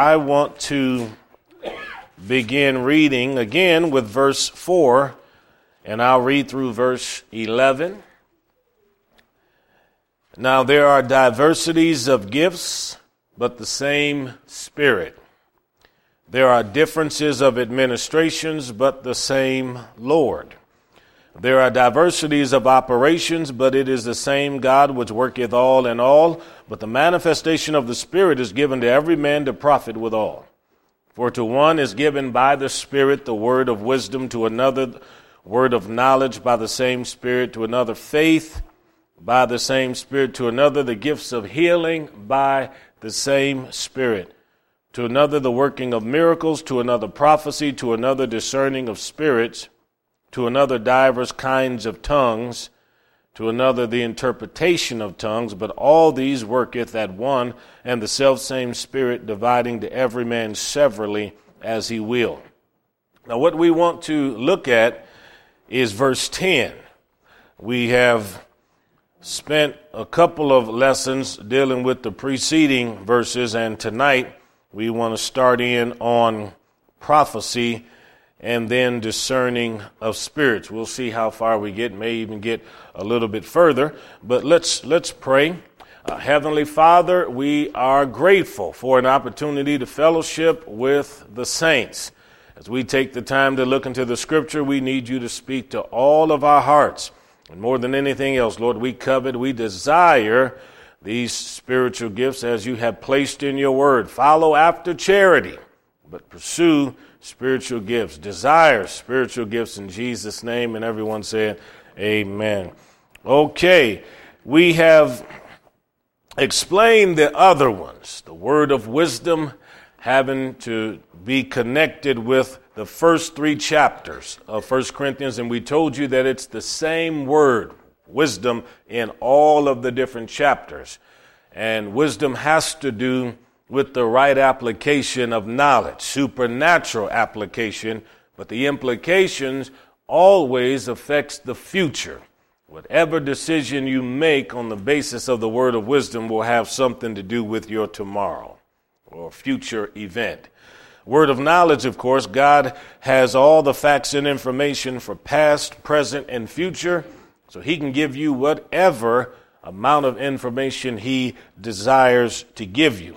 I want to begin reading again with verse 4, and I'll read through verse 11. Now, there are diversities of gifts, but the same Spirit. There are differences of administrations, but the same Lord. There are diversities of operations, but it is the same God which worketh all in all. But the manifestation of the Spirit is given to every man to profit withal. For to one is given by the Spirit the word of wisdom, to another word of knowledge by the same Spirit, to another faith by the same Spirit, to another the gifts of healing by the same Spirit, to another the working of miracles, to another prophecy, to another discerning of spirits to another divers kinds of tongues, to another the interpretation of tongues, but all these worketh at one and the selfsame Spirit, dividing to every man severally as he will. Now, what we want to look at is verse 10. We have spent a couple of lessons dealing with the preceding verses, and tonight we want to start in on prophecy and then discerning of spirits. We'll see how far we get, may even get a little bit further, but let's, let's pray. Uh, Heavenly Father, we are grateful for an opportunity to fellowship with the saints. As we take the time to look into the scripture, we need you to speak to all of our hearts. And more than anything else, Lord, we covet, we desire these spiritual gifts as you have placed in your word. Follow after charity, but pursue spiritual gifts, desire spiritual gifts in Jesus' name. And everyone said, Amen. Okay, we have explained the other ones, the word of wisdom having to be connected with the first three chapters of First Corinthians, and we told you that it's the same word, wisdom, in all of the different chapters. And wisdom has to do with the right application of knowledge, supernatural application, but the implications always affects the future. Whatever decision you make on the basis of the word of wisdom will have something to do with your tomorrow or future event. Word of knowledge, of course, God has all the facts and information for past, present, and future, so He can give you whatever amount of information He desires to give you.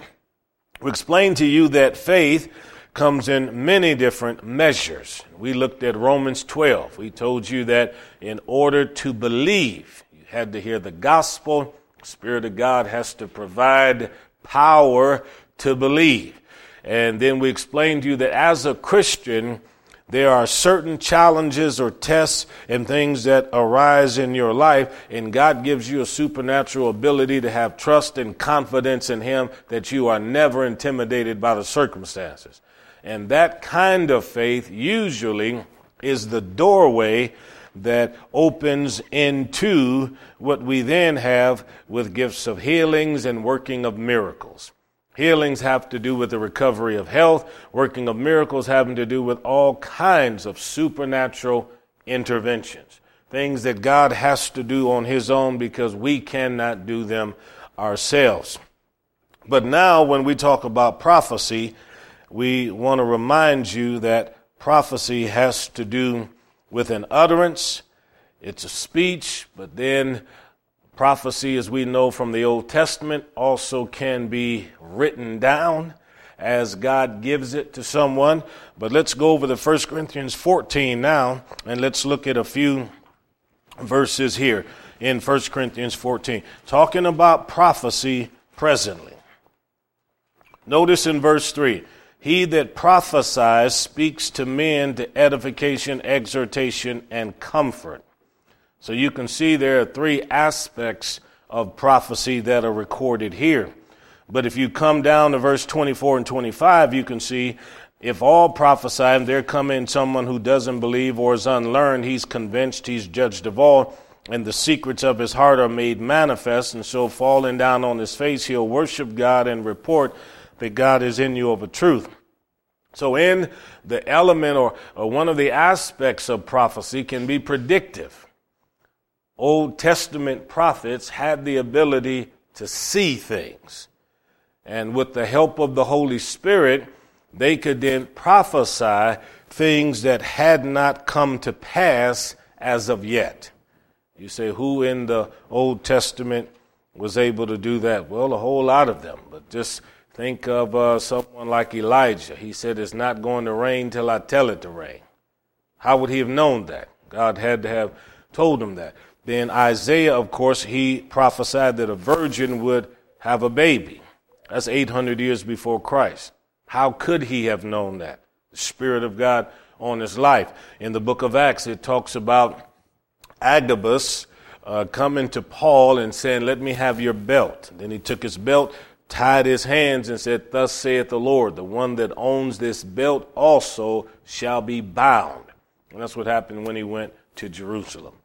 We explained to you that faith comes in many different measures. We looked at Romans 12. We told you that in order to believe, you had to hear the gospel. The Spirit of God has to provide power to believe. And then we explained to you that as a Christian, there are certain challenges or tests and things that arise in your life, and God gives you a supernatural ability to have trust and confidence in Him that you are never intimidated by the circumstances. And that kind of faith usually is the doorway that opens into what we then have with gifts of healings and working of miracles. Healings have to do with the recovery of health, working of miracles having to do with all kinds of supernatural interventions. Things that God has to do on His own because we cannot do them ourselves. But now, when we talk about prophecy, we want to remind you that prophecy has to do with an utterance, it's a speech, but then Prophecy, as we know from the Old Testament, also can be written down as God gives it to someone. But let's go over to 1 Corinthians 14 now, and let's look at a few verses here in 1 Corinthians 14, talking about prophecy presently. Notice in verse 3 He that prophesies speaks to men to edification, exhortation, and comfort. So you can see there are three aspects of prophecy that are recorded here. But if you come down to verse 24 and 25, you can see if all prophesy and there come in someone who doesn't believe or is unlearned, he's convinced, he's judged of all, and the secrets of his heart are made manifest. And so, falling down on his face, he'll worship God and report that God is in you of a truth. So, in the element or, or one of the aspects of prophecy can be predictive. Old Testament prophets had the ability to see things. And with the help of the Holy Spirit, they could then prophesy things that had not come to pass as of yet. You say, who in the Old Testament was able to do that? Well, a whole lot of them. But just think of uh, someone like Elijah. He said, It's not going to rain till I tell it to rain. How would he have known that? God had to have told him that. Then Isaiah, of course, he prophesied that a virgin would have a baby. That's 800 years before Christ. How could he have known that? The Spirit of God on his life. In the book of Acts, it talks about Agabus uh, coming to Paul and saying, Let me have your belt. Then he took his belt, tied his hands, and said, Thus saith the Lord, the one that owns this belt also shall be bound. And that's what happened when he went to Jerusalem.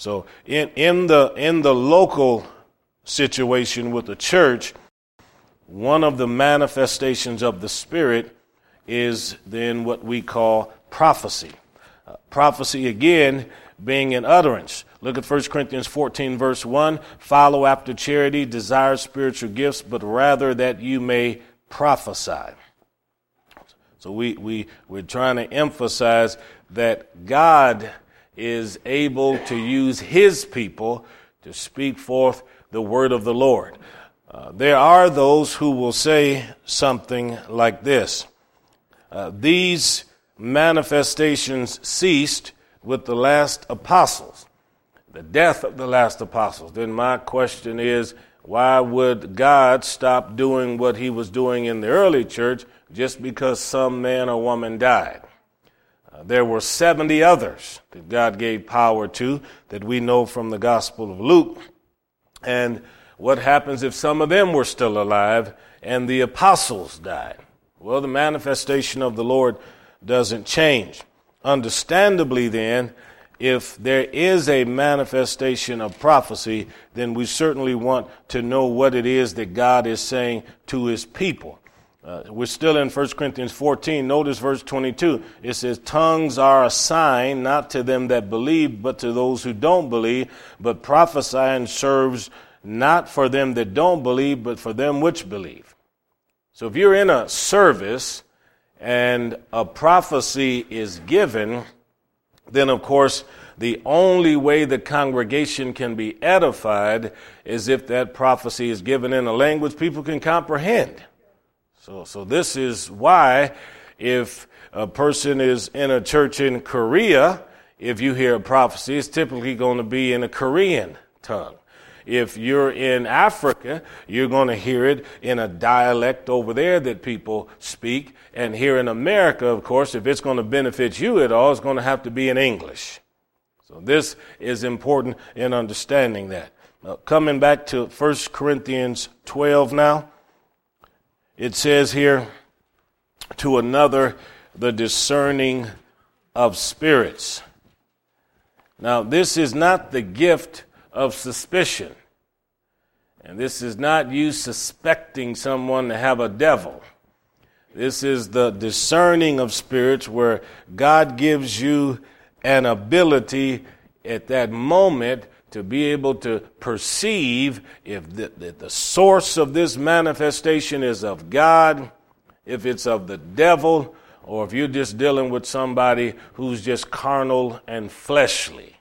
So in, in the in the local situation with the church, one of the manifestations of the Spirit is then what we call prophecy. Uh, prophecy again being an utterance. Look at 1 Corinthians 14, verse 1. Follow after charity, desire spiritual gifts, but rather that you may prophesy. So we, we, we're trying to emphasize that God is able to use his people to speak forth the word of the Lord. Uh, there are those who will say something like this uh, These manifestations ceased with the last apostles, the death of the last apostles. Then my question is why would God stop doing what he was doing in the early church just because some man or woman died? Uh, there were 70 others that God gave power to that we know from the Gospel of Luke. And what happens if some of them were still alive and the apostles died? Well, the manifestation of the Lord doesn't change. Understandably, then, if there is a manifestation of prophecy, then we certainly want to know what it is that God is saying to his people. Uh, we're still in 1 Corinthians 14. Notice verse 22. It says, Tongues are a sign not to them that believe, but to those who don't believe. But prophesying serves not for them that don't believe, but for them which believe. So if you're in a service and a prophecy is given, then of course the only way the congregation can be edified is if that prophecy is given in a language people can comprehend. So, so this is why if a person is in a church in Korea, if you hear a prophecy, it's typically going to be in a Korean tongue. If you're in Africa, you're going to hear it in a dialect over there that people speak. And here in America, of course, if it's going to benefit you at all, it's going to have to be in English. So this is important in understanding that. Now, coming back to 1 Corinthians 12 now. It says here, to another, the discerning of spirits. Now, this is not the gift of suspicion. And this is not you suspecting someone to have a devil. This is the discerning of spirits where God gives you an ability at that moment to be able to perceive if the, the, the, source of this manifestation is of God, if it's of the devil, or if you're just dealing with somebody who's just carnal and fleshly.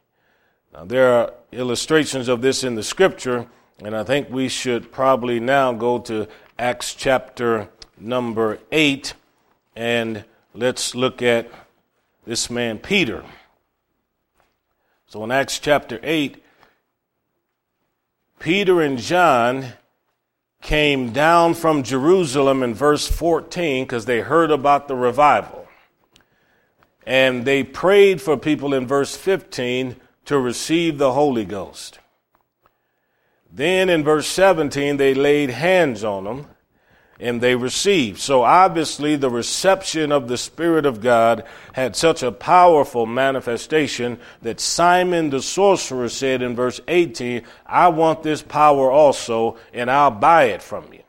Now, there are illustrations of this in the scripture, and I think we should probably now go to Acts chapter number 8, and let's look at this man, Peter. So in Acts chapter 8, Peter and John came down from Jerusalem in verse 14 because they heard about the revival. And they prayed for people in verse 15 to receive the Holy Ghost. Then in verse 17, they laid hands on them and they received. So obviously, the reception of the Spirit of God had such a powerful manifestation that Simon the sorcerer said in verse 18, I want this power also, and I'll buy it from you.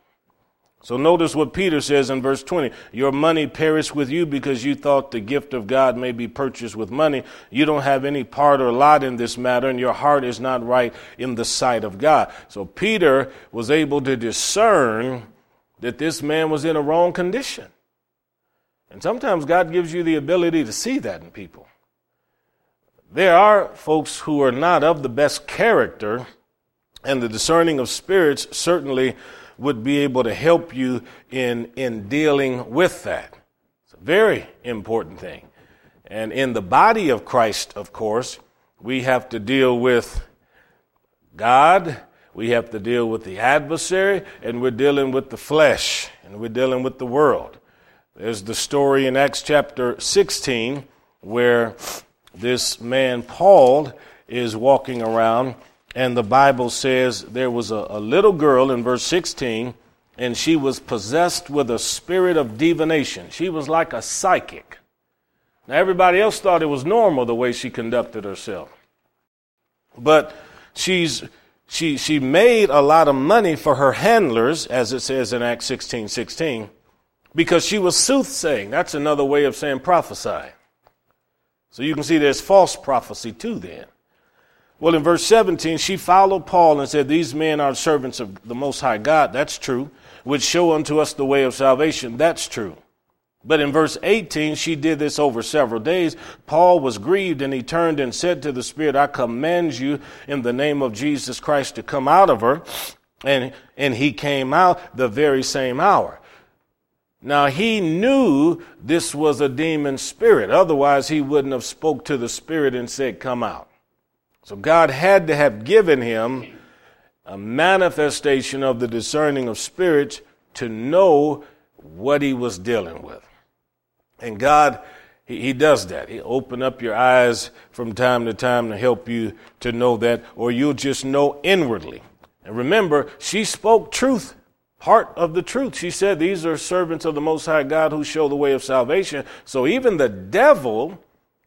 So notice what Peter says in verse 20. Your money perished with you because you thought the gift of God may be purchased with money. You don't have any part or lot in this matter, and your heart is not right in the sight of God. So Peter was able to discern that this man was in a wrong condition. And sometimes God gives you the ability to see that in people. There are folks who are not of the best character, and the discerning of spirits certainly would be able to help you in, in dealing with that. It's a very important thing. And in the body of Christ, of course, we have to deal with God, we have to deal with the adversary, and we're dealing with the flesh, and we're dealing with the world. There's the story in Acts chapter 16 where this man, Paul, is walking around, and the Bible says there was a, a little girl in verse 16, and she was possessed with a spirit of divination. She was like a psychic. Now, everybody else thought it was normal the way she conducted herself. But she's she, she made a lot of money for her handlers, as it says in Acts 16 16, because she was soothsaying. That's another way of saying prophesy. So you can see there's false prophecy too, then. Well, in verse 17, she followed Paul and said, These men are servants of the Most High God. That's true. Which show unto us the way of salvation. That's true. But in verse 18, she did this over several days. Paul was grieved and he turned and said to the Spirit, I command you in the name of Jesus Christ to come out of her. And, and he came out the very same hour. Now he knew this was a demon spirit. Otherwise he wouldn't have spoke to the spirit and said, come out. So God had to have given him a manifestation of the discerning of spirits to know what he was dealing with. And God, he, he does that. He open up your eyes from time to time to help you to know that, or you'll just know inwardly. And remember, she spoke truth, part of the truth. She said, These are servants of the Most High God who show the way of salvation. So even the devil,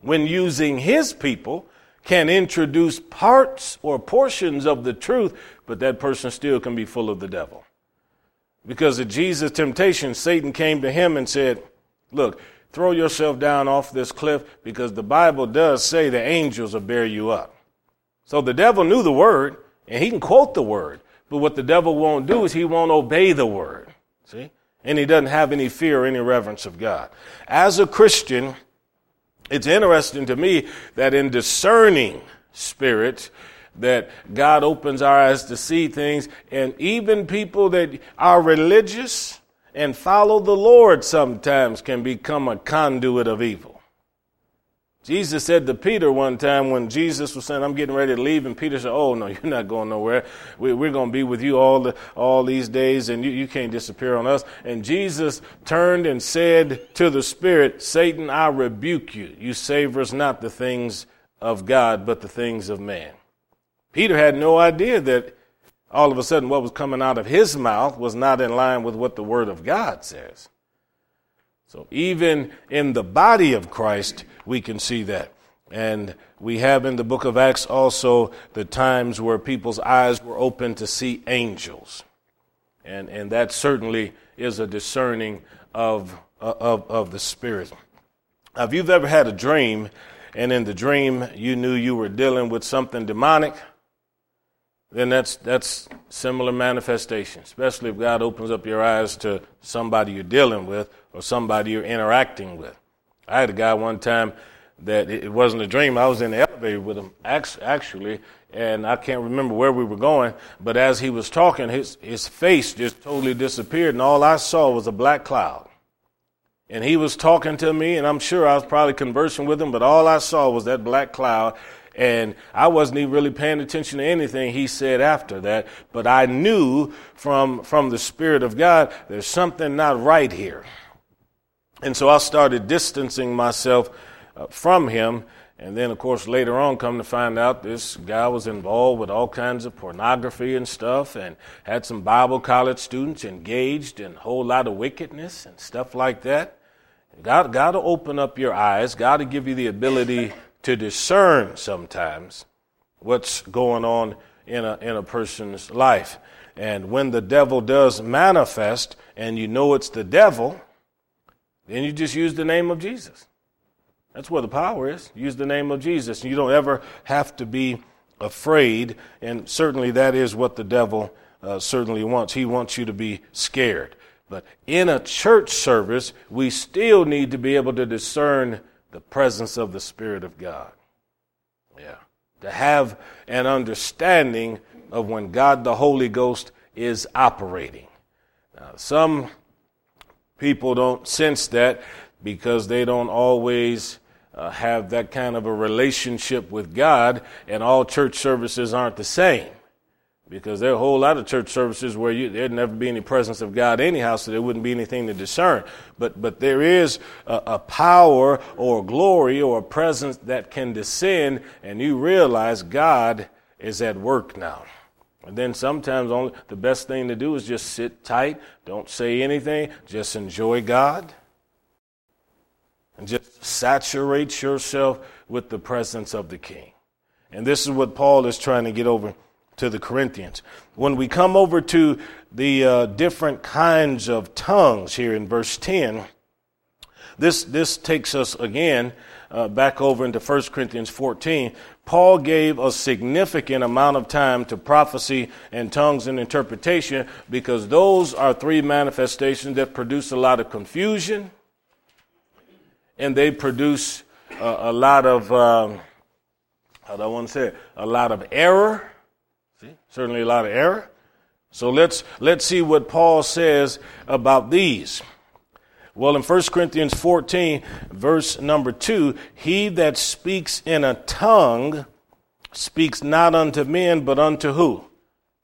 when using his people, can introduce parts or portions of the truth, but that person still can be full of the devil. Because at Jesus' temptation, Satan came to him and said, Look, throw yourself down off this cliff because the Bible does say the angels will bear you up. So the devil knew the word and he can quote the word, but what the devil won't do is he won't obey the word. See? And he doesn't have any fear or any reverence of God. As a Christian, it's interesting to me that in discerning spirits, that God opens our eyes to see things, and even people that are religious, and follow the Lord sometimes can become a conduit of evil. Jesus said to Peter one time when Jesus was saying, I'm getting ready to leave, and Peter said, Oh, no, you're not going nowhere. We, are going to be with you all, the, all these days, and you, you can't disappear on us. And Jesus turned and said to the Spirit, Satan, I rebuke you. You savors not the things of God, but the things of man. Peter had no idea that all of a sudden what was coming out of his mouth was not in line with what the Word of God says. So even in the body of Christ, we can see that. And we have in the book of Acts also the times where people's eyes were open to see angels. And, and that certainly is a discerning of, uh, of, of the Spirit. Now, if you've ever had a dream, and in the dream you knew you were dealing with something demonic, then that's that's similar manifestation, especially if God opens up your eyes to somebody you're dealing with or somebody you're interacting with. I had a guy one time that it wasn't a dream. I was in the elevator with him actually, and I can't remember where we were going. But as he was talking, his his face just totally disappeared, and all I saw was a black cloud. And he was talking to me, and I'm sure I was probably conversing with him, but all I saw was that black cloud and I wasn't even really paying attention to anything he said after that, but I knew from, from the Spirit of God, there's something not right here. And so I started distancing myself uh, from him. And then, of course, later on, come to find out this guy was involved with all kinds of pornography and stuff and had some Bible college students engaged in a whole lot of wickedness and stuff like that. God, God to open up your eyes. God to give you the ability to discern sometimes what's going on in a, in a person's life. And when the devil does manifest and you know it's the devil, then you just use the name of Jesus. That's where the power is. Use the name of Jesus. And you don't ever have to be afraid. And certainly that is what the devil uh, certainly wants. He wants you to be scared. But in a church service, we still need to be able to discern the presence of the Spirit of God. Yeah. To have an understanding of when God the Holy Ghost is operating. Now, some people don't sense that because they don't always uh, have that kind of a relationship with God, and all church services aren't the same. Because there are a whole lot of church services where you, there'd never be any presence of God anyhow, so there wouldn't be anything to discern. But, but there is a, a power or glory or a presence that can descend, and you realize God is at work now. And then sometimes only the best thing to do is just sit tight, don't say anything, just enjoy God. And just saturate yourself with the presence of the King. And this is what Paul is trying to get over to the Corinthians. When we come over to the uh, different kinds of tongues here in verse 10, this, this takes us again uh, back over into 1 Corinthians 14. Paul gave a significant amount of time to prophecy and tongues and interpretation because those are three manifestations that produce a lot of confusion and they produce uh, a lot of, um, how do I want to say it? A lot of error Certainly a lot of error. So let's, let's see what Paul says about these. Well, in 1 Corinthians 14, verse number 2, he that speaks in a tongue speaks not unto men, but unto who?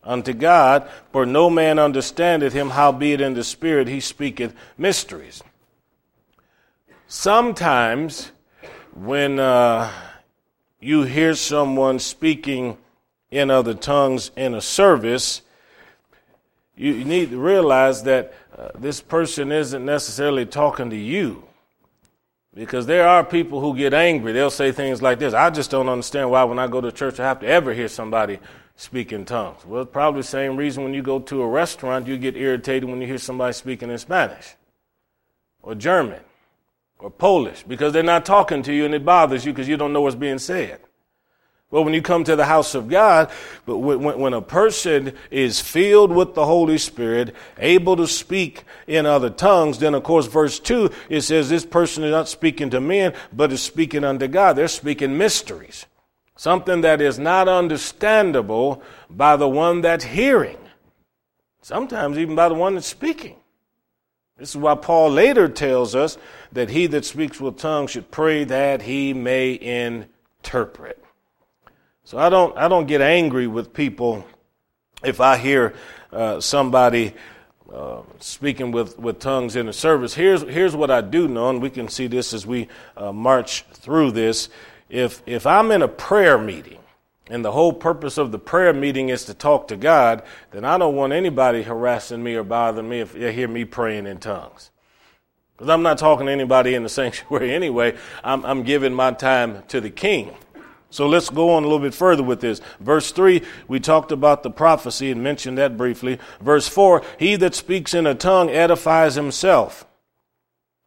Unto God, for no man understandeth him, howbeit in the Spirit he speaketh mysteries. Sometimes when uh, you hear someone speaking in other tongues in a service, you need to realize that uh, this person isn't necessarily talking to you. Because there are people who get angry. They'll say things like this I just don't understand why, when I go to church, I have to ever hear somebody speak in tongues. Well, probably the same reason when you go to a restaurant, you get irritated when you hear somebody speaking in Spanish or German or Polish because they're not talking to you and it bothers you because you don't know what's being said. Well, when you come to the house of God, but when, a person is filled with the Holy Spirit, able to speak in other tongues, then of course verse 2, it says this person is not speaking to men, but is speaking unto God. They're speaking mysteries. Something that is not understandable by the one that's hearing. Sometimes even by the one that's speaking. This is why Paul later tells us that he that speaks with tongues should pray that he may interpret. So I don't, I don't get angry with people if I hear uh, somebody uh, speaking with, with tongues in the service. Here's, here's what I do know, and we can see this as we uh, march through this. If, if I'm in a prayer meeting, and the whole purpose of the prayer meeting is to talk to God, then I don't want anybody harassing me or bothering me if they hear me praying in tongues. Because I'm not talking to anybody in the sanctuary anyway. I'm, I'm giving my time to the King. So let's go on a little bit further with this. Verse 3, we talked about the prophecy and mentioned that briefly. Verse 4, he that speaks in a tongue edifies himself.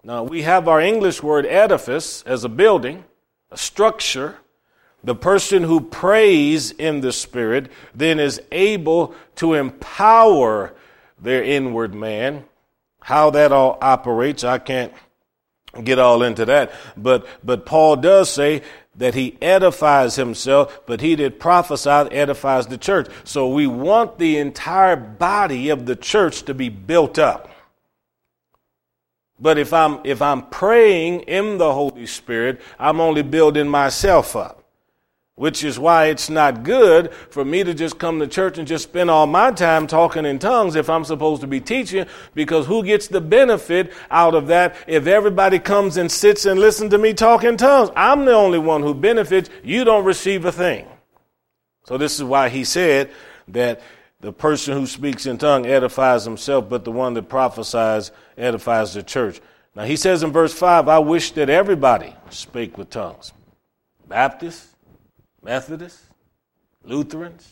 Now, we have our English word edifice as a building, a structure. The person who prays in the Spirit then is able to empower their inward man. How that all operates, I can't get all into that. But, but Paul does say that he edifies himself, but he that prophesies edifies the church. So we want the entire body of the church to be built up. But if I'm, if I'm praying in the Holy Spirit, I'm only building myself up which is why it's not good for me to just come to church and just spend all my time talking in tongues if I'm supposed to be teaching, because who gets the benefit out of that if everybody comes and sits and listens to me talk in tongues? I'm the only one who benefits. You don't receive a thing. So this is why he said that the person who speaks in tongue edifies himself, but the one that prophesies edifies the church. Now he says in verse 5, I wish that everybody spake with tongues. Baptists, Methodists, Lutherans,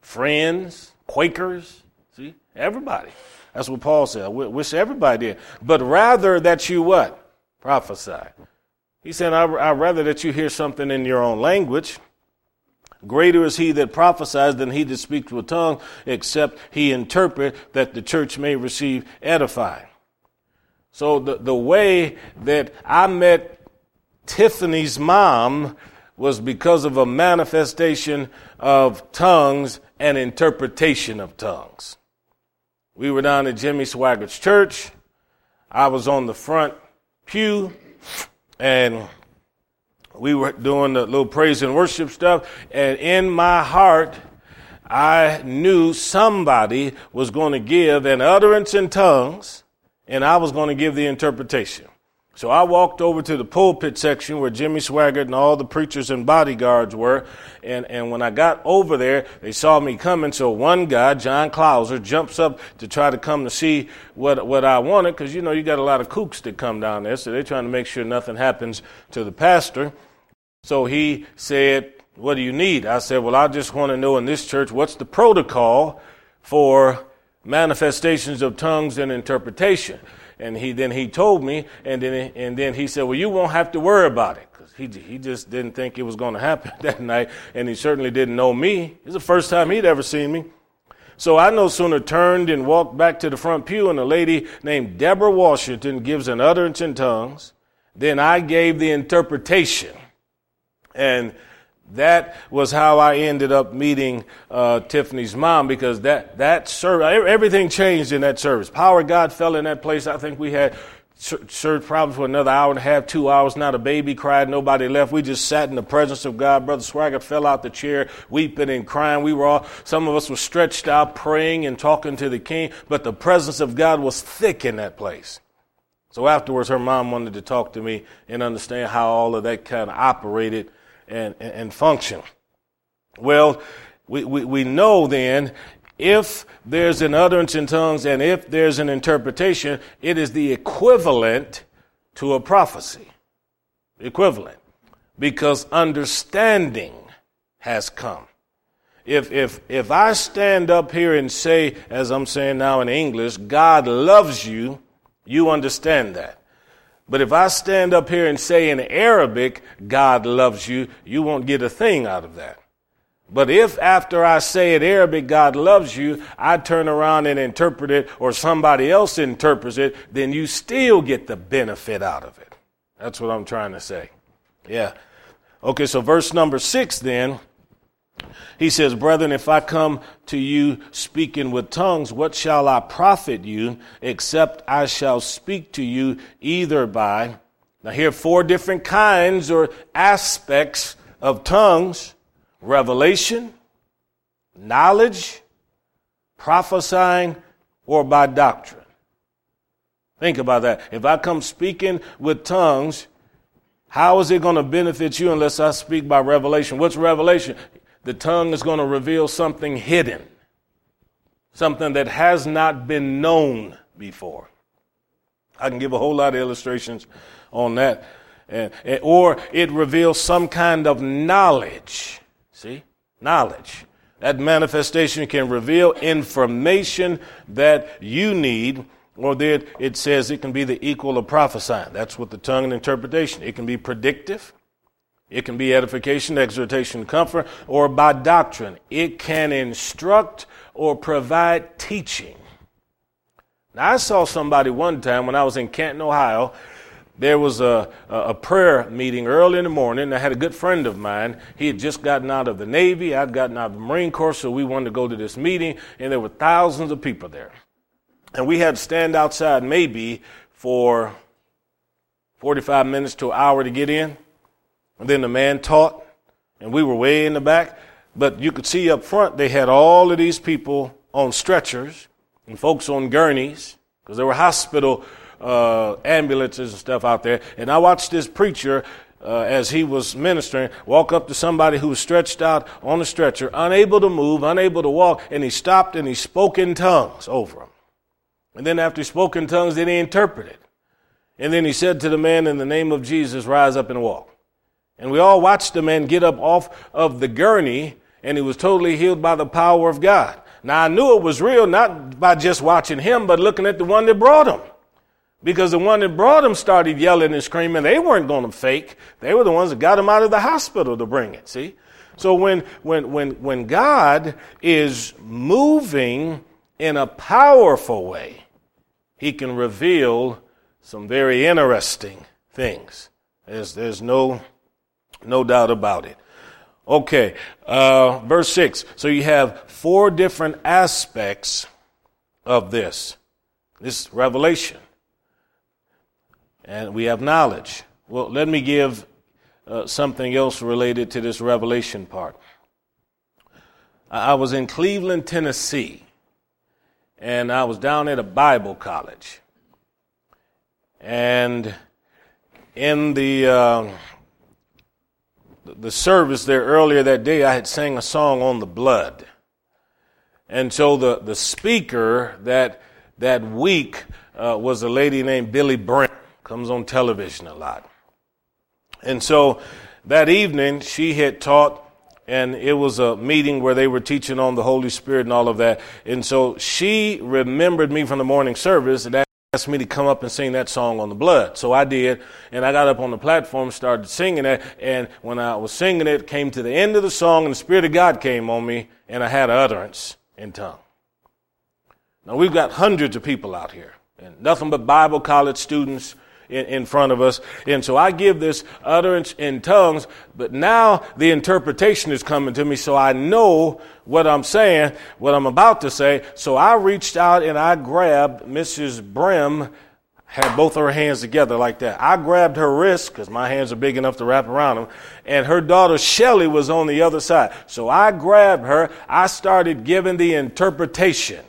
Friends, Quakers. See, everybody. That's what Paul said. I wish everybody did. But rather that you what? Prophesy. He said, I, would rather that you hear something in your own language. Greater is he that prophesies than he that speaks with tongue, except he interpret that the church may receive edifying. So the, the way that I met Tiffany's mom was because of a manifestation of tongues and interpretation of tongues. We were down at Jimmy Swaggart's church. I was on the front pew and we were doing the little praise and worship stuff. And in my heart, I knew somebody was going to give an utterance in tongues and I was going to give the interpretation. So I walked over to the pulpit section where Jimmy Swaggart and all the preachers and bodyguards were. And, and when I got over there, they saw me coming. So one guy, John Clauser, jumps up to try to come to see what, what I wanted. Cause you know, you got a lot of kooks that come down there. So they're trying to make sure nothing happens to the pastor. So he said, what do you need? I said, well, I just want to know in this church, what's the protocol for manifestations of tongues and interpretation? And he then he told me, and then and then he said, "Well, you won't have to worry about it." Because he he just didn't think it was going to happen that night, and he certainly didn't know me. It's the first time he'd ever seen me. So I no sooner turned and walked back to the front pew, and a lady named Deborah Washington gives an utterance in tongues. Then I gave the interpretation, and that was how I ended up meeting uh, Tiffany's mom because that that service, everything changed in that service. Power of God fell in that place. I think we had church problems for another hour and a half, two hours. Not a baby cried, nobody left. We just sat in the presence of God. Brother Swaggart fell out the chair, weeping and crying. We were all, some of us were stretched out, praying and talking to the King, but the presence of God was thick in that place. So afterwards, her mom wanted to talk to me and understand how all of that kind of operated and, and function. Well, we, we, we know then if there's an utterance in tongues and if there's an interpretation, it is the equivalent to a prophecy. Equivalent. Because understanding has come. If, if, if I stand up here and say, as I'm saying now in English, God loves you, you understand that. But if I stand up here and say in Arabic, God loves you, you won't get a thing out of that. But if after I say in Arabic, God loves you, I turn around and interpret it or somebody else interprets it, then you still get the benefit out of it. That's what I'm trying to say. Yeah. Okay, so verse number six then he says, Brethren, if I come to you speaking with tongues, what shall I profit you, except I shall speak to you either by. Now, here are four different kinds or aspects of tongues revelation, knowledge, prophesying, or by doctrine. Think about that. If I come speaking with tongues, how is it going to benefit you unless I speak by revelation? What's revelation? The tongue is going to reveal something hidden, something that has not been known before. I can give a whole lot of illustrations on that. And, or it reveals some kind of knowledge. See? Knowledge. That manifestation can reveal information that you need, or that it says it can be the equal of prophesying. That's what the tongue and interpretation. It can be predictive. It can be edification, exhortation, comfort, or by doctrine. It can instruct or provide teaching. Now, I saw somebody one time when I was in Canton, Ohio. There was a, a prayer meeting early in the morning. I had a good friend of mine. He had just gotten out of the Navy. I'd gotten out of the Marine Corps, so we wanted to go to this meeting, and there were thousands of people there. And we had to stand outside maybe for 45 minutes to an hour to get in. And then the man taught, and we were way in the back. But you could see up front, they had all of these people on stretchers and folks on gurneys because there were hospital uh, ambulances and stuff out there. And I watched this preacher uh, as he was ministering, walk up to somebody who was stretched out on a stretcher, unable to move, unable to walk, and he stopped and he spoke in tongues over him. And then after he spoke in tongues, then he interpreted. And then he said to the man, In the name of Jesus, rise up and walk. And we all watched the man get up off of the gurney and he was totally healed by the power of God. Now I knew it was real not by just watching him, but looking at the one that brought him. Because the one that brought him started yelling and screaming. They weren't going to fake. They were the ones that got him out of the hospital to bring it. See? So when, when, when, when God is moving in a powerful way, he can reveal some very interesting things. There's, there's no, no doubt about it. Okay, uh, verse 6. So you have four different aspects of this. This revelation. And we have knowledge. Well, let me give uh, something else related to this revelation part. I was in Cleveland, Tennessee, and I was down at a Bible college. And in the uh, the service there earlier that day, I had sang a song on the blood. And so the, the speaker that, that week uh, was a lady named Billye Brim, comes on television a lot. And so that evening, she had taught, and it was a meeting where they were teaching on the Holy Spirit and all of that. And so she remembered me from the morning service, and asked me to come up and sing that song on the blood. So I did, and I got up on the platform, started singing it, and when I was singing it, came to the end of the song, and the Spirit of God came on me, and I had utterance in tongue. Now we've got hundreds of people out here, and nothing but Bible college students in, in front of us. And so I give this utterance in tongues, but now the interpretation is coming to me, so I know what I'm saying, what I'm about to say. So I reached out and I grabbed Mrs. Brim, had both her hands together like that. I grabbed her wrist because my hands are big enough to wrap around them, and her daughter Shelly was on the other side. So I grabbed her. I started giving the interpretation.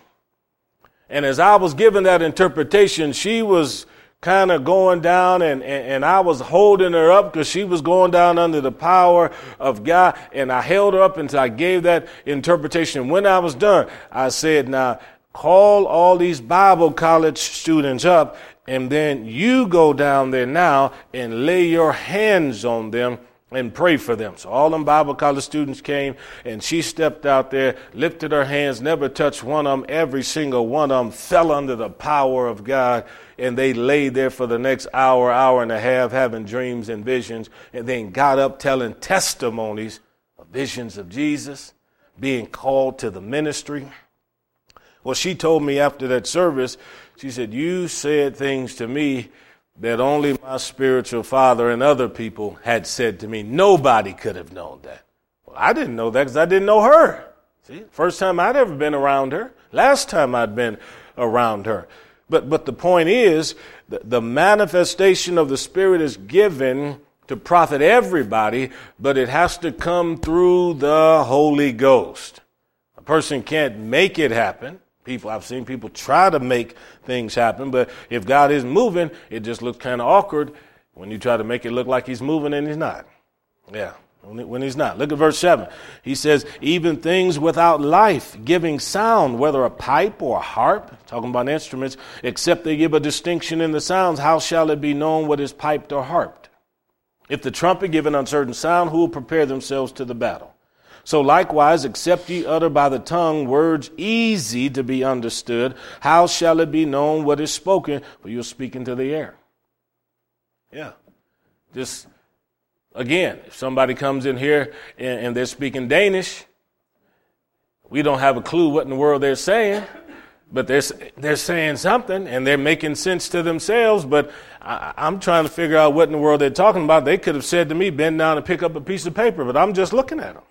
And as I was giving that interpretation, she was kind of going down and, and, and, I was holding her up because she was going down under the power of God. And I held her up until I gave that interpretation. When I was done, I said, now call all these Bible college students up and then you go down there now and lay your hands on them and pray for them. So all them Bible college students came and she stepped out there, lifted her hands, never touched one of them. Every single one of them fell under the power of God and they laid there for the next hour, hour and a half having dreams and visions and then got up telling testimonies of visions of Jesus, being called to the ministry. Well, she told me after that service, she said, you said things to me that only my spiritual father and other people had said to me. Nobody could have known that. Well, I didn't know that because I didn't know her. See, first time I'd ever been around her. Last time I'd been around her. But, but the point is, the, the manifestation of the Spirit is given to profit everybody, but it has to come through the Holy Ghost. A person can't make it happen. People, I've seen people try to make things happen, but if God isn't moving, it just looks kind of awkward when you try to make it look like He's moving and He's not. Yeah, when He's not. Look at verse 7. He says, even things without life, giving sound, whether a pipe or a harp, talking about instruments, except they give a distinction in the sounds, how shall it be known what is piped or harped? If the trumpet give an uncertain sound, who will prepare themselves to the battle? So likewise, except ye utter by the tongue words easy to be understood, how shall it be known what is spoken? For you're speaking to the air. Yeah. Just again, if somebody comes in here and, and they're speaking Danish, we don't have a clue what in the world they're saying but they're, they're saying something and they're making sense to themselves. But I, am trying to figure out what in the world they're talking about. They could have said to me, bend down and pick up a piece of paper, but I'm just looking at them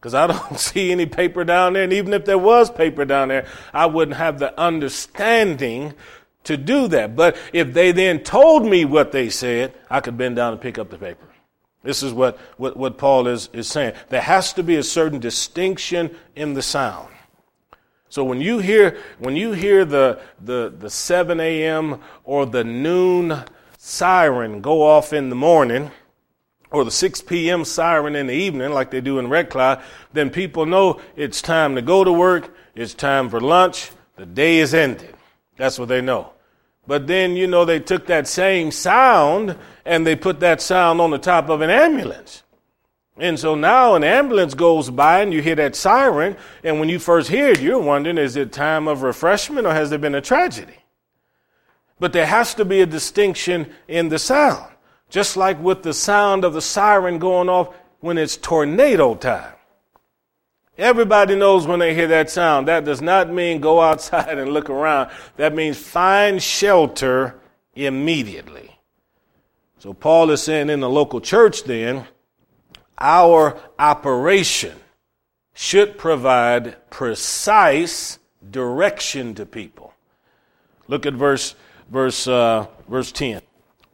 because I don't see any paper down there. And even if there was paper down there, I wouldn't have the understanding to do that. But if they then told me what they said, I could bend down and pick up the paper. This is what, what, what Paul is, is saying. There has to be a certain distinction in the sound. So when you hear, when you hear the, the, the 7 a.m. or the noon siren go off in the morning, or the 6 p.m. siren in the evening, like they do in Red Cloud, then people know it's time to go to work, it's time for lunch, the day is ended. That's what they know. But then, you know, they took that same sound and they put that sound on the top of an ambulance. And so now an ambulance goes by and you hear that siren, and when you first hear it, you're wondering, is it time of refreshment or has there been a tragedy? But there has to be a distinction in the sound. Just like with the sound of the siren going off when it's tornado time. Everybody knows when they hear that sound. That does not mean go outside and look around. That means find shelter immediately. So Paul is saying in the local church then, our operation should provide precise direction to people. Look at verse verse uh, verse 10.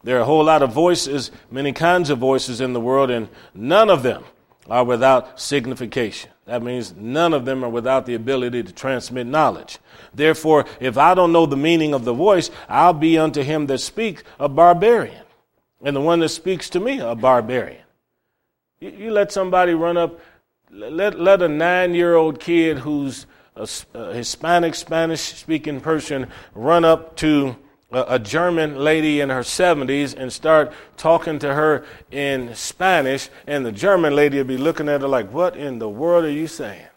There are a whole lot of voices, many kinds of voices in the world, and none of them are without signification. That means none of them are without the ability to transmit knowledge. Therefore, if I don't know the meaning of the voice, I'll be unto him that speaks a barbarian, and the one that speaks to me a barbarian. You, you let somebody run up, let, let a nine year old kid who's a, a Hispanic, Spanish speaking person run up to a German lady in her 70s and start talking to her in Spanish, and the German lady would be looking at her like, What in the world are you saying?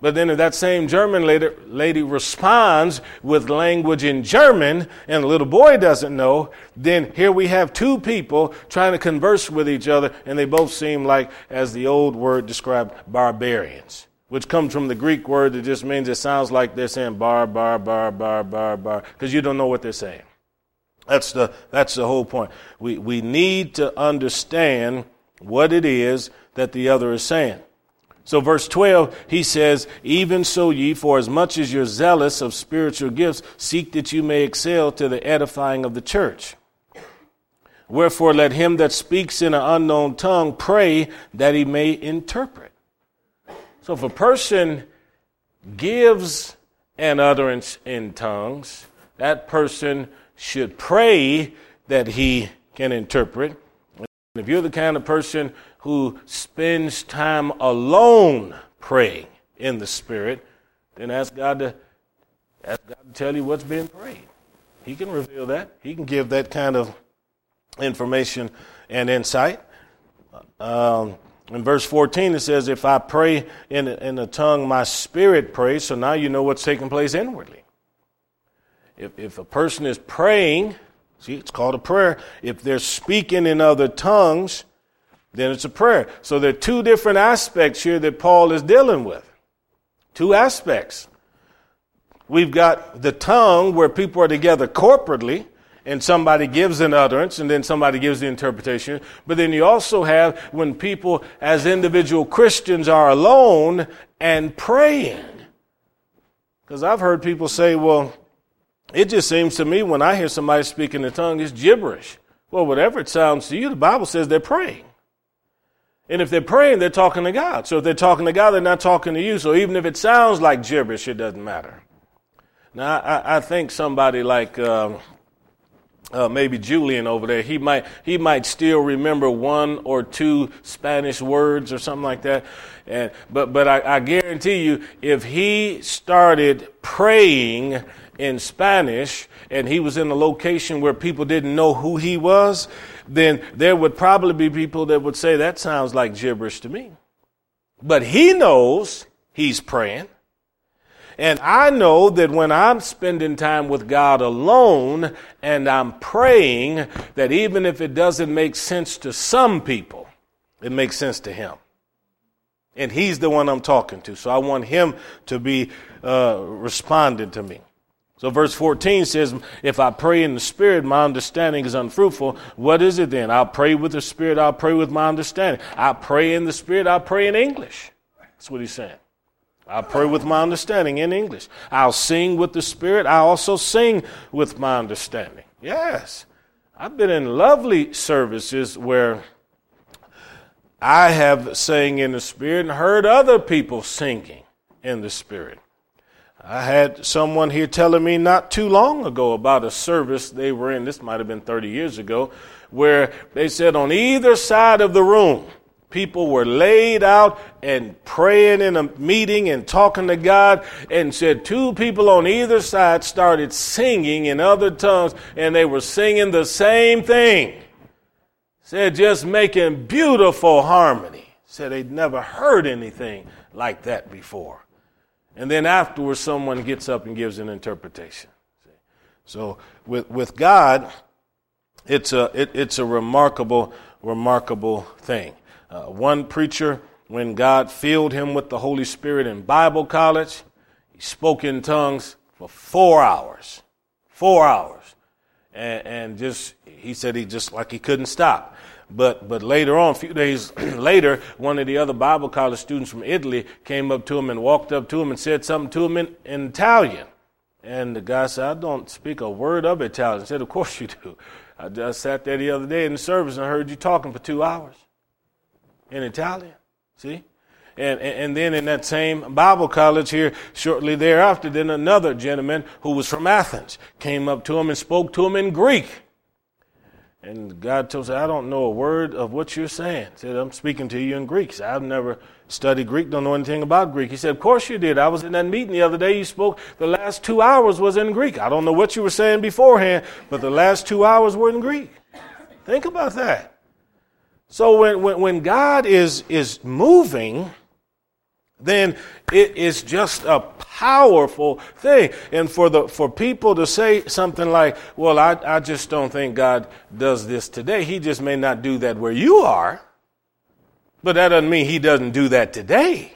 But then if that same German lady, lady responds with language in German and the little boy doesn't know, then here we have two people trying to converse with each other and they both seem like, as the old word described, barbarians which comes from the Greek word that just means it sounds like they're saying bar, bar, bar, bar, bar, bar, because you don't know what they're saying. That's the, that's the whole point. We, we need to understand what it is that the other is saying. So, verse 12, he says, Even so, ye, for as much as you're zealous of spiritual gifts, seek that you may excel to the edifying of the church. Wherefore, let him that speaks in an unknown tongue pray that he may interpret. So if a person gives an utterance in tongues, that person should pray that he can interpret. If you're the kind of person who spends time alone praying in the Spirit, then ask God to ask God to tell you what's being prayed. He can reveal that. He can give that kind of information and insight. Um, in verse 14, it says, If I pray in, in a tongue, my spirit prays. So now you know what's taking place inwardly. If, if a person is praying, see, it's called a prayer. If they're speaking in other tongues, then it's a prayer. So there are two different aspects here that Paul is dealing with. Two aspects. We've got the tongue where people are together corporately, and somebody gives an utterance and then somebody gives the interpretation. But then you also have when people as individual Christians are alone and praying. Because I've heard people say, well, it just seems to me when I hear somebody speaking in tongue, it's gibberish. Well, whatever it sounds to you, the Bible says they're praying. And if they're praying, they're talking to God. So if they're talking to God, they're not talking to you. So even if it sounds like gibberish, it doesn't matter. Now, I, I think somebody like um, uh, maybe Julian over there, he might he might still remember one or two Spanish words or something like that. And but but I, I guarantee you, if he started praying in Spanish and he was in a location where people didn't know who he was, then there would probably be people that would say that sounds like gibberish to me. But he knows he's praying. And I know that when I'm spending time with God alone and I'm praying, that even if it doesn't make sense to some people, it makes sense to Him. And He's the one I'm talking to. So I want Him to be uh, responding to me. So verse 14 says, if I pray in the spirit, my understanding is unfruitful. What is it then? I'll pray with the spirit. I'll pray with my understanding. I pray in the spirit. I'll pray in English. That's what he's saying. I pray with my understanding in English. I'll sing with the Spirit. I also sing with my understanding. Yes. I've been in lovely services where I have sang in the Spirit and heard other people singing in the Spirit. I had someone here telling me not too long ago about a service they were in, this might have been 30 years ago, where they said on either side of the room, People were laid out and praying in a meeting and talking to God, and said two people on either side started singing in other tongues, and they were singing the same thing. Said just making beautiful harmony. Said they'd never heard anything like that before. And then afterwards, someone gets up and gives an interpretation. So with, with God, it's a, it, it's a remarkable, remarkable thing. Uh, one preacher, when God filled him with the Holy Spirit in Bible college, he spoke in tongues for four hours. Four hours. And, and just, he said he just like he couldn't stop. But, but later on, a few days later, one of the other Bible college students from Italy came up to him and walked up to him and said something to him in, in Italian. And the guy said, I don't speak a word of Italian. I said, Of course you do. I just sat there the other day in the service and I heard you talking for two hours in Italian. See? And, and then in that same Bible college here, shortly thereafter, then another gentleman who was from Athens came up to him and spoke to him in Greek. And God told him, I don't know a word of what you're saying. He said, I'm speaking to you in Greek. Said, I've never studied Greek, don't know anything about Greek. He said, Of course you did. I was in that meeting the other day. You spoke, the last two hours was in Greek. I don't know what you were saying beforehand, but the last two hours were in Greek. Think about that. So when, when, when God is, is moving, then it is just a powerful thing. And for the for people to say something like, "Well, I, I just don't think God does this today. He just may not do that where you are." But that doesn't mean he doesn't do that today.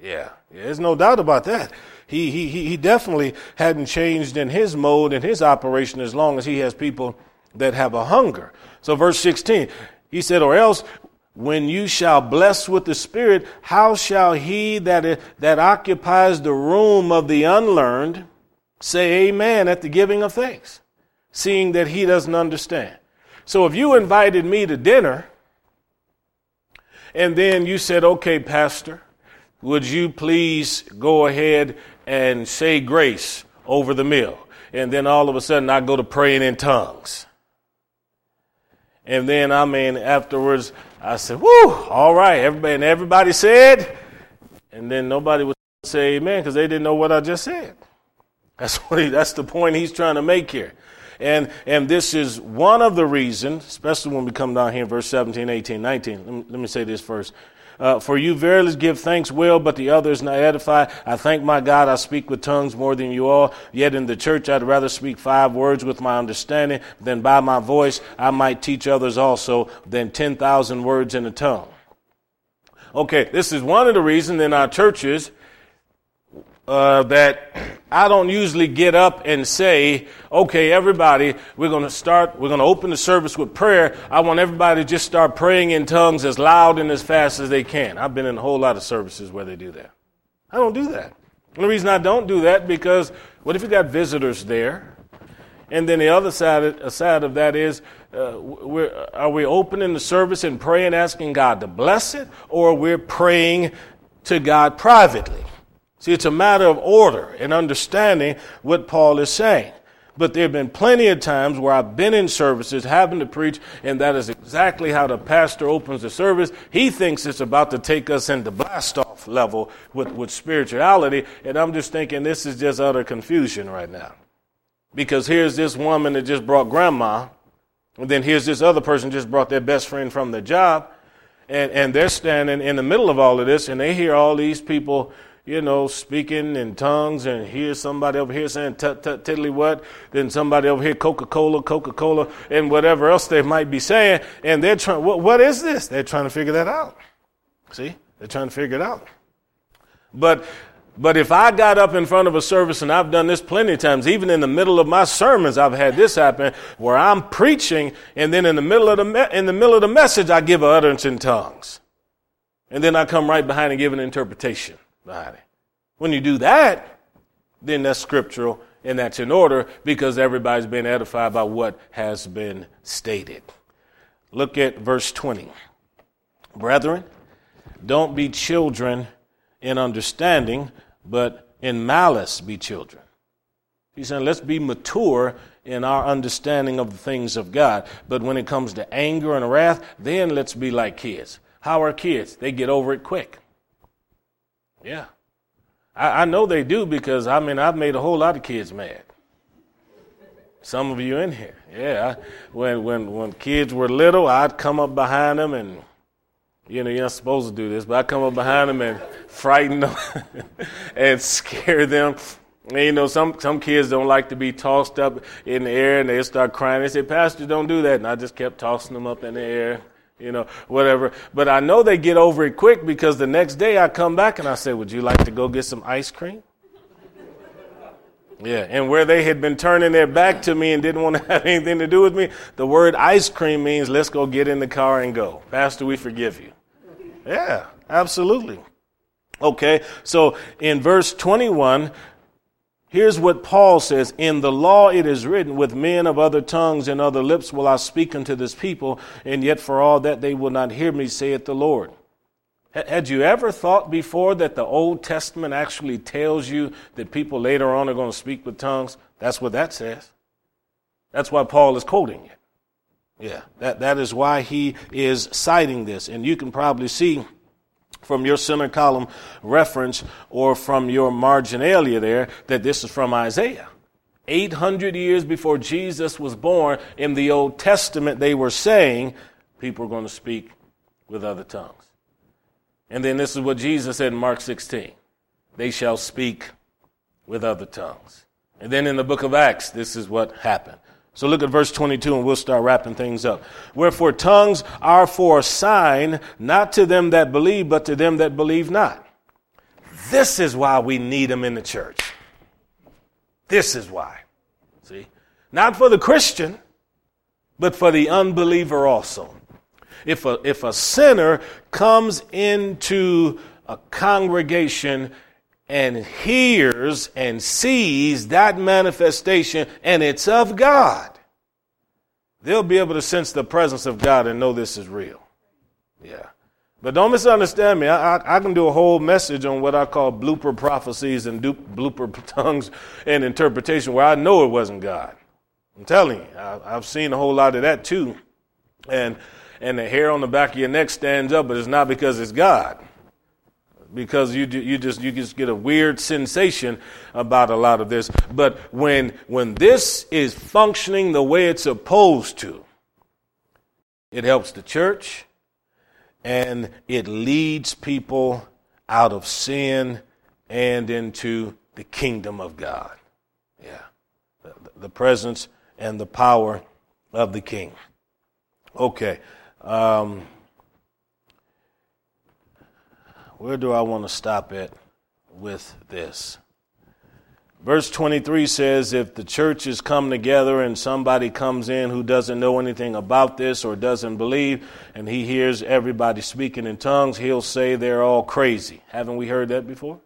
Yeah, yeah there's no doubt about that. He, he, he definitely hadn't changed in his mode and his operation as long as he has people that have a hunger. So verse 16, he said, or else when you shall bless with the Spirit, how shall he that, that occupies the room of the unlearned say amen at the giving of thanks, seeing that he doesn't understand? So if you invited me to dinner, and then you said, okay, Pastor, would you please go ahead and say grace over the meal? And then all of a sudden I go to praying in tongues. And then, I mean, afterwards, I said, whoo, all right, everybody, and everybody said, and then nobody would say amen because they didn't know what I just said. That's what he, that's the point he's trying to make here. And, and this is one of the reasons, especially when we come down here in verse 17, 18, 19. Let me, let me say this first. Uh, for you verily give thanks well, but the others not edify. I thank my God I speak with tongues more than you all. Yet in the church I'd rather speak five words with my understanding than by my voice I might teach others also than 10,000 words in a tongue. Okay, this is one of the reasons in our churches uh, that I don't usually get up and say, okay, everybody, we're going to start, we're going to open the service with prayer. I want everybody to just start praying in tongues as loud and as fast as they can. I've been in a whole lot of services where they do that. I don't do that. And the reason I don't do that because what if you got visitors there? And then the other side, side of that is, uh, are we opening the service and praying, asking God to bless it, or we're praying to God privately? See, it's a matter of order and understanding what Paul is saying. But there have been plenty of times where I've been in services having to preach, and that is exactly how the pastor opens the service. He thinks it's about to take us into blast off level with, with spirituality, and I'm just thinking this is just utter confusion right now. Because here's this woman that just brought grandma, and then here's this other person just brought their best friend from the job, and, and they're standing in the middle of all of this, and they hear all these people you know, speaking in tongues and hear somebody over here saying tut tut tiddly what, then somebody over here Coca Cola, Coca Cola, and whatever else they might be saying, and they're trying. What, what is this? They're trying to figure that out. See, they're trying to figure it out. But but if I got up in front of a service, and I've done this plenty of times, even in the middle of my sermons, I've had this happen where I'm preaching, and then in the middle of the me- in the middle of the message, I give an utterance in tongues, and then I come right behind and give an interpretation it. When you do that, then that's scriptural and that's in order because everybody's been edified by what has been stated. Look at verse 20. Brethren, don't be children in understanding, but in malice be children. He's saying, let's be mature in our understanding of the things of God. But when it comes to anger and wrath, then let's be like kids. How are kids? They get over it quick. Yeah. I, I know they do because, I mean, I've made a whole lot of kids mad. Some of you in here. Yeah. I, when, when, when kids were little, I'd come up behind them and, you know, you're not supposed to do this, but I'd come up behind them and frighten them and scare them. And, you know, some, some kids don't like to be tossed up in the air and they start crying. They say, Pastor, don't do that. And I just kept tossing them up in the air you know, whatever. But I know they get over it quick because the next day I come back and I say, Would you like to go get some ice cream? Yeah, and where they had been turning their back to me and didn't want to have anything to do with me, the word ice cream means let's go get in the car and go. Pastor, we forgive you. Yeah, absolutely. Okay, so in verse 21, Here's what Paul says In the law it is written, With men of other tongues and other lips will I speak unto this people, and yet for all that they will not hear me, saith the Lord. Had you ever thought before that the Old Testament actually tells you that people later on are going to speak with tongues? That's what that says. That's why Paul is quoting it. Yeah, that, that is why he is citing this. And you can probably see from your center column reference or from your marginalia there that this is from Isaiah. 800 years before Jesus was born in the Old Testament, they were saying people are going to speak with other tongues. And then this is what Jesus said in Mark 16 they shall speak with other tongues. And then in the book of Acts, this is what happened. So look at verse 22 and we'll start wrapping things up. Wherefore tongues are for a sign, not to them that believe, but to them that believe not. This is why we need them in the church. This is why. See? Not for the Christian, but for the unbeliever also if a, if a sinner comes into a congregation and hears and sees that manifestation and it's of God, they'll be able to sense the presence of God and know this is real. Yeah. But don't misunderstand me. I, I, I, can do a whole message on what I call blooper prophecies and du- blooper tongues and interpretation where I know it wasn't God. I'm telling you, I, I've seen a whole lot of that too. And and the hair on the back of your neck stands up, but it's not because it's God. Because you, you just you just get a weird sensation about a lot of this. But when when this is functioning the way it's supposed to, it helps the church and it leads people out of sin and into the kingdom of God. Yeah. The, presence and the power of the king. Okay. Um, where do I want to stop at with this? Verse 23 says if the churches come together and somebody comes in who doesn't know anything about this or doesn't believe, and he hears everybody speaking in tongues, he'll say they're all crazy. Haven't we heard that before?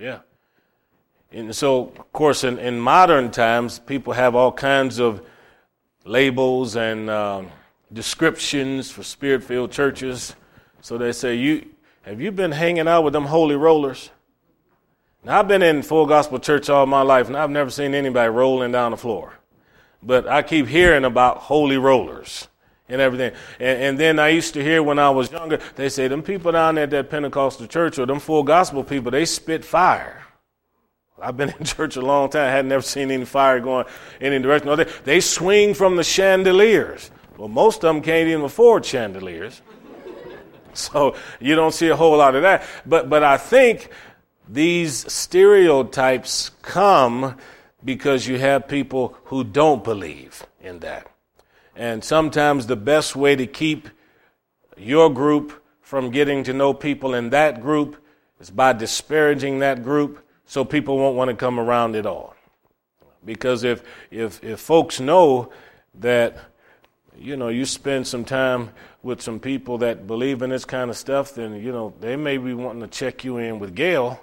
Yeah. And so, of course, in, in modern times, people have all kinds of labels and. Um, descriptions for spirit filled churches. So they say, you, Have you been hanging out with them holy rollers? Now, I've been in full gospel church all my life, and I've never seen anybody rolling down the floor. But I keep hearing about holy rollers and everything. And, and, then I used to hear when I was younger, they say, them people down at that Pentecostal church or them full gospel people, they spit fire. I've been in church a long time. I had never seen any fire going any direction. No, they, they swing from the chandeliers. Well, most of them can't even afford chandeliers. So you don't see a whole lot of that. But, but I think these stereotypes come because you have people who don't believe in that. And sometimes the best way to keep your group from getting to know people in that group is by disparaging that group so people won't want to come around at all. Because if, if, if folks know that you know, you spend some time with some people that believe in this kind of stuff, then, you know, they may be wanting to check you in with Gail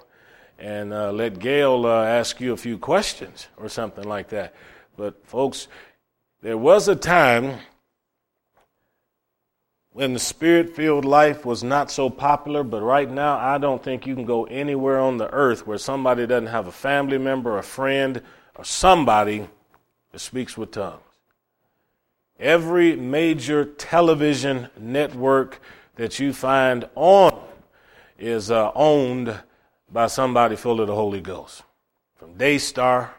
and uh, let Gail uh, ask you a few questions or something like that. But, folks, there was a time when the spirit filled life was not so popular, but right now I don't think you can go anywhere on the earth where somebody doesn't have a family member, a friend, or somebody that speaks with tongues. Every major television network that you find on is uh, owned by somebody full of the Holy Ghost. From Daystar,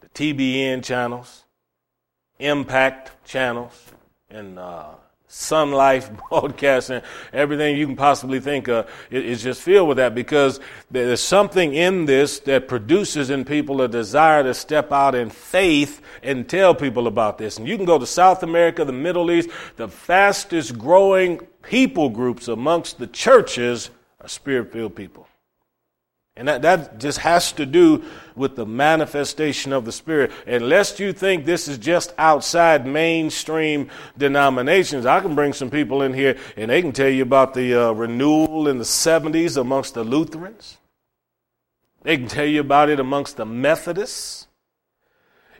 the TBN channels, Impact channels, and uh, SonLife broadcasting, everything you can possibly think of is just filled with that because there's something in this that produces in people a desire to step out in faith and tell people about this. And you can go to South America, the Middle East, the fastest growing people groups amongst the churches are spirit filled people. And that, that just has to do with the manifestation of the Spirit. Unless you think this is just outside mainstream denominations, I can bring some people in here and they can tell you about the uh, renewal in the 70s amongst the Lutherans. They can tell you about it amongst the Methodists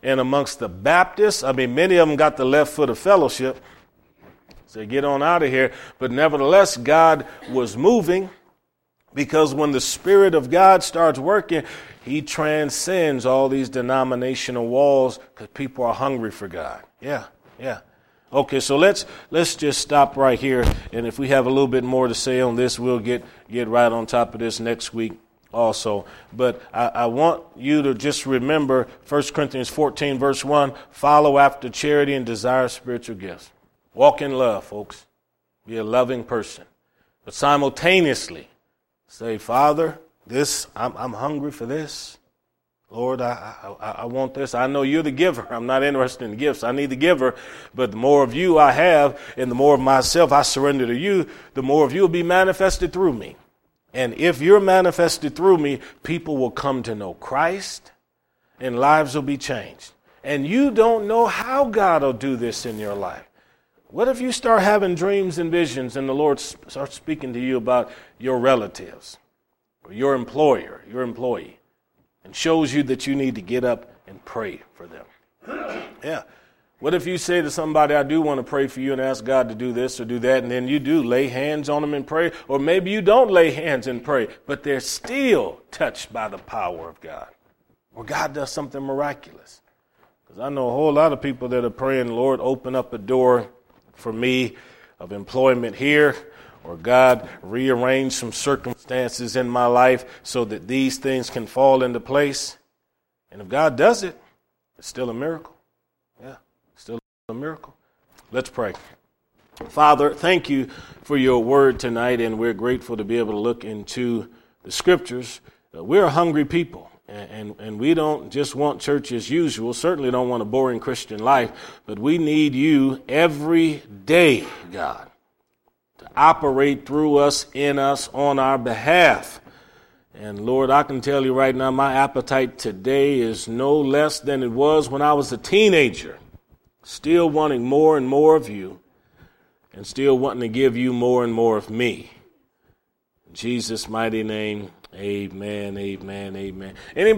and amongst the Baptists. I mean, many of them got the left foot of fellowship. So get on out of here. But nevertheless, God was moving because when the Spirit of God starts working, He transcends all these denominational walls because people are hungry for God. Yeah, yeah. Okay, so let's let's just stop right here, and if we have a little bit more to say on this, we'll get get right on top of this next week also. But I, I, want you to just remember 1 Corinthians 14, verse 1 follow after charity and desire spiritual gifts. Walk in love, folks. Be a loving person. But simultaneously, Say, Father, this, I'm, I'm hungry for this. Lord, I, I, I, want this. I know you're the giver. I'm not interested in gifts. I need the giver. But the more of you I have and the more of myself I surrender to you, the more of you will be manifested through me. And if you're manifested through me, people will come to know Christ and lives will be changed. And you don't know how God will do this in your life. What if you start having dreams and visions and the Lord starts speaking to you about your relatives or your employer, your employee, and shows you that you need to get up and pray for them? Yeah. What if you say to somebody, I do want to pray for you and ask God to do this or do that, and then you do lay hands on them and pray, or maybe you don't lay hands and pray, but they're still touched by the power of God, or God does something miraculous. Because I know a whole lot of people that are praying, Lord, open up a door for me of employment here, or God rearrange some circumstances in my life so that these things can fall into place. And if God does it, it's still a miracle. Yeah, still a miracle. Let's pray. Father, thank you for your word tonight, and we're grateful to be able to look into the scriptures. Uh, we're a hungry people. And, and we don't just want church as usual, certainly don't want a boring Christian life, but we need you every day, God, to operate through us, in us, on our behalf. And Lord, I can tell you right now, my appetite today is no less than it was when I was a teenager, still wanting more and more of you, and still wanting to give you more and more of me. In Jesus' mighty name, Amen, amen, amen. Anybody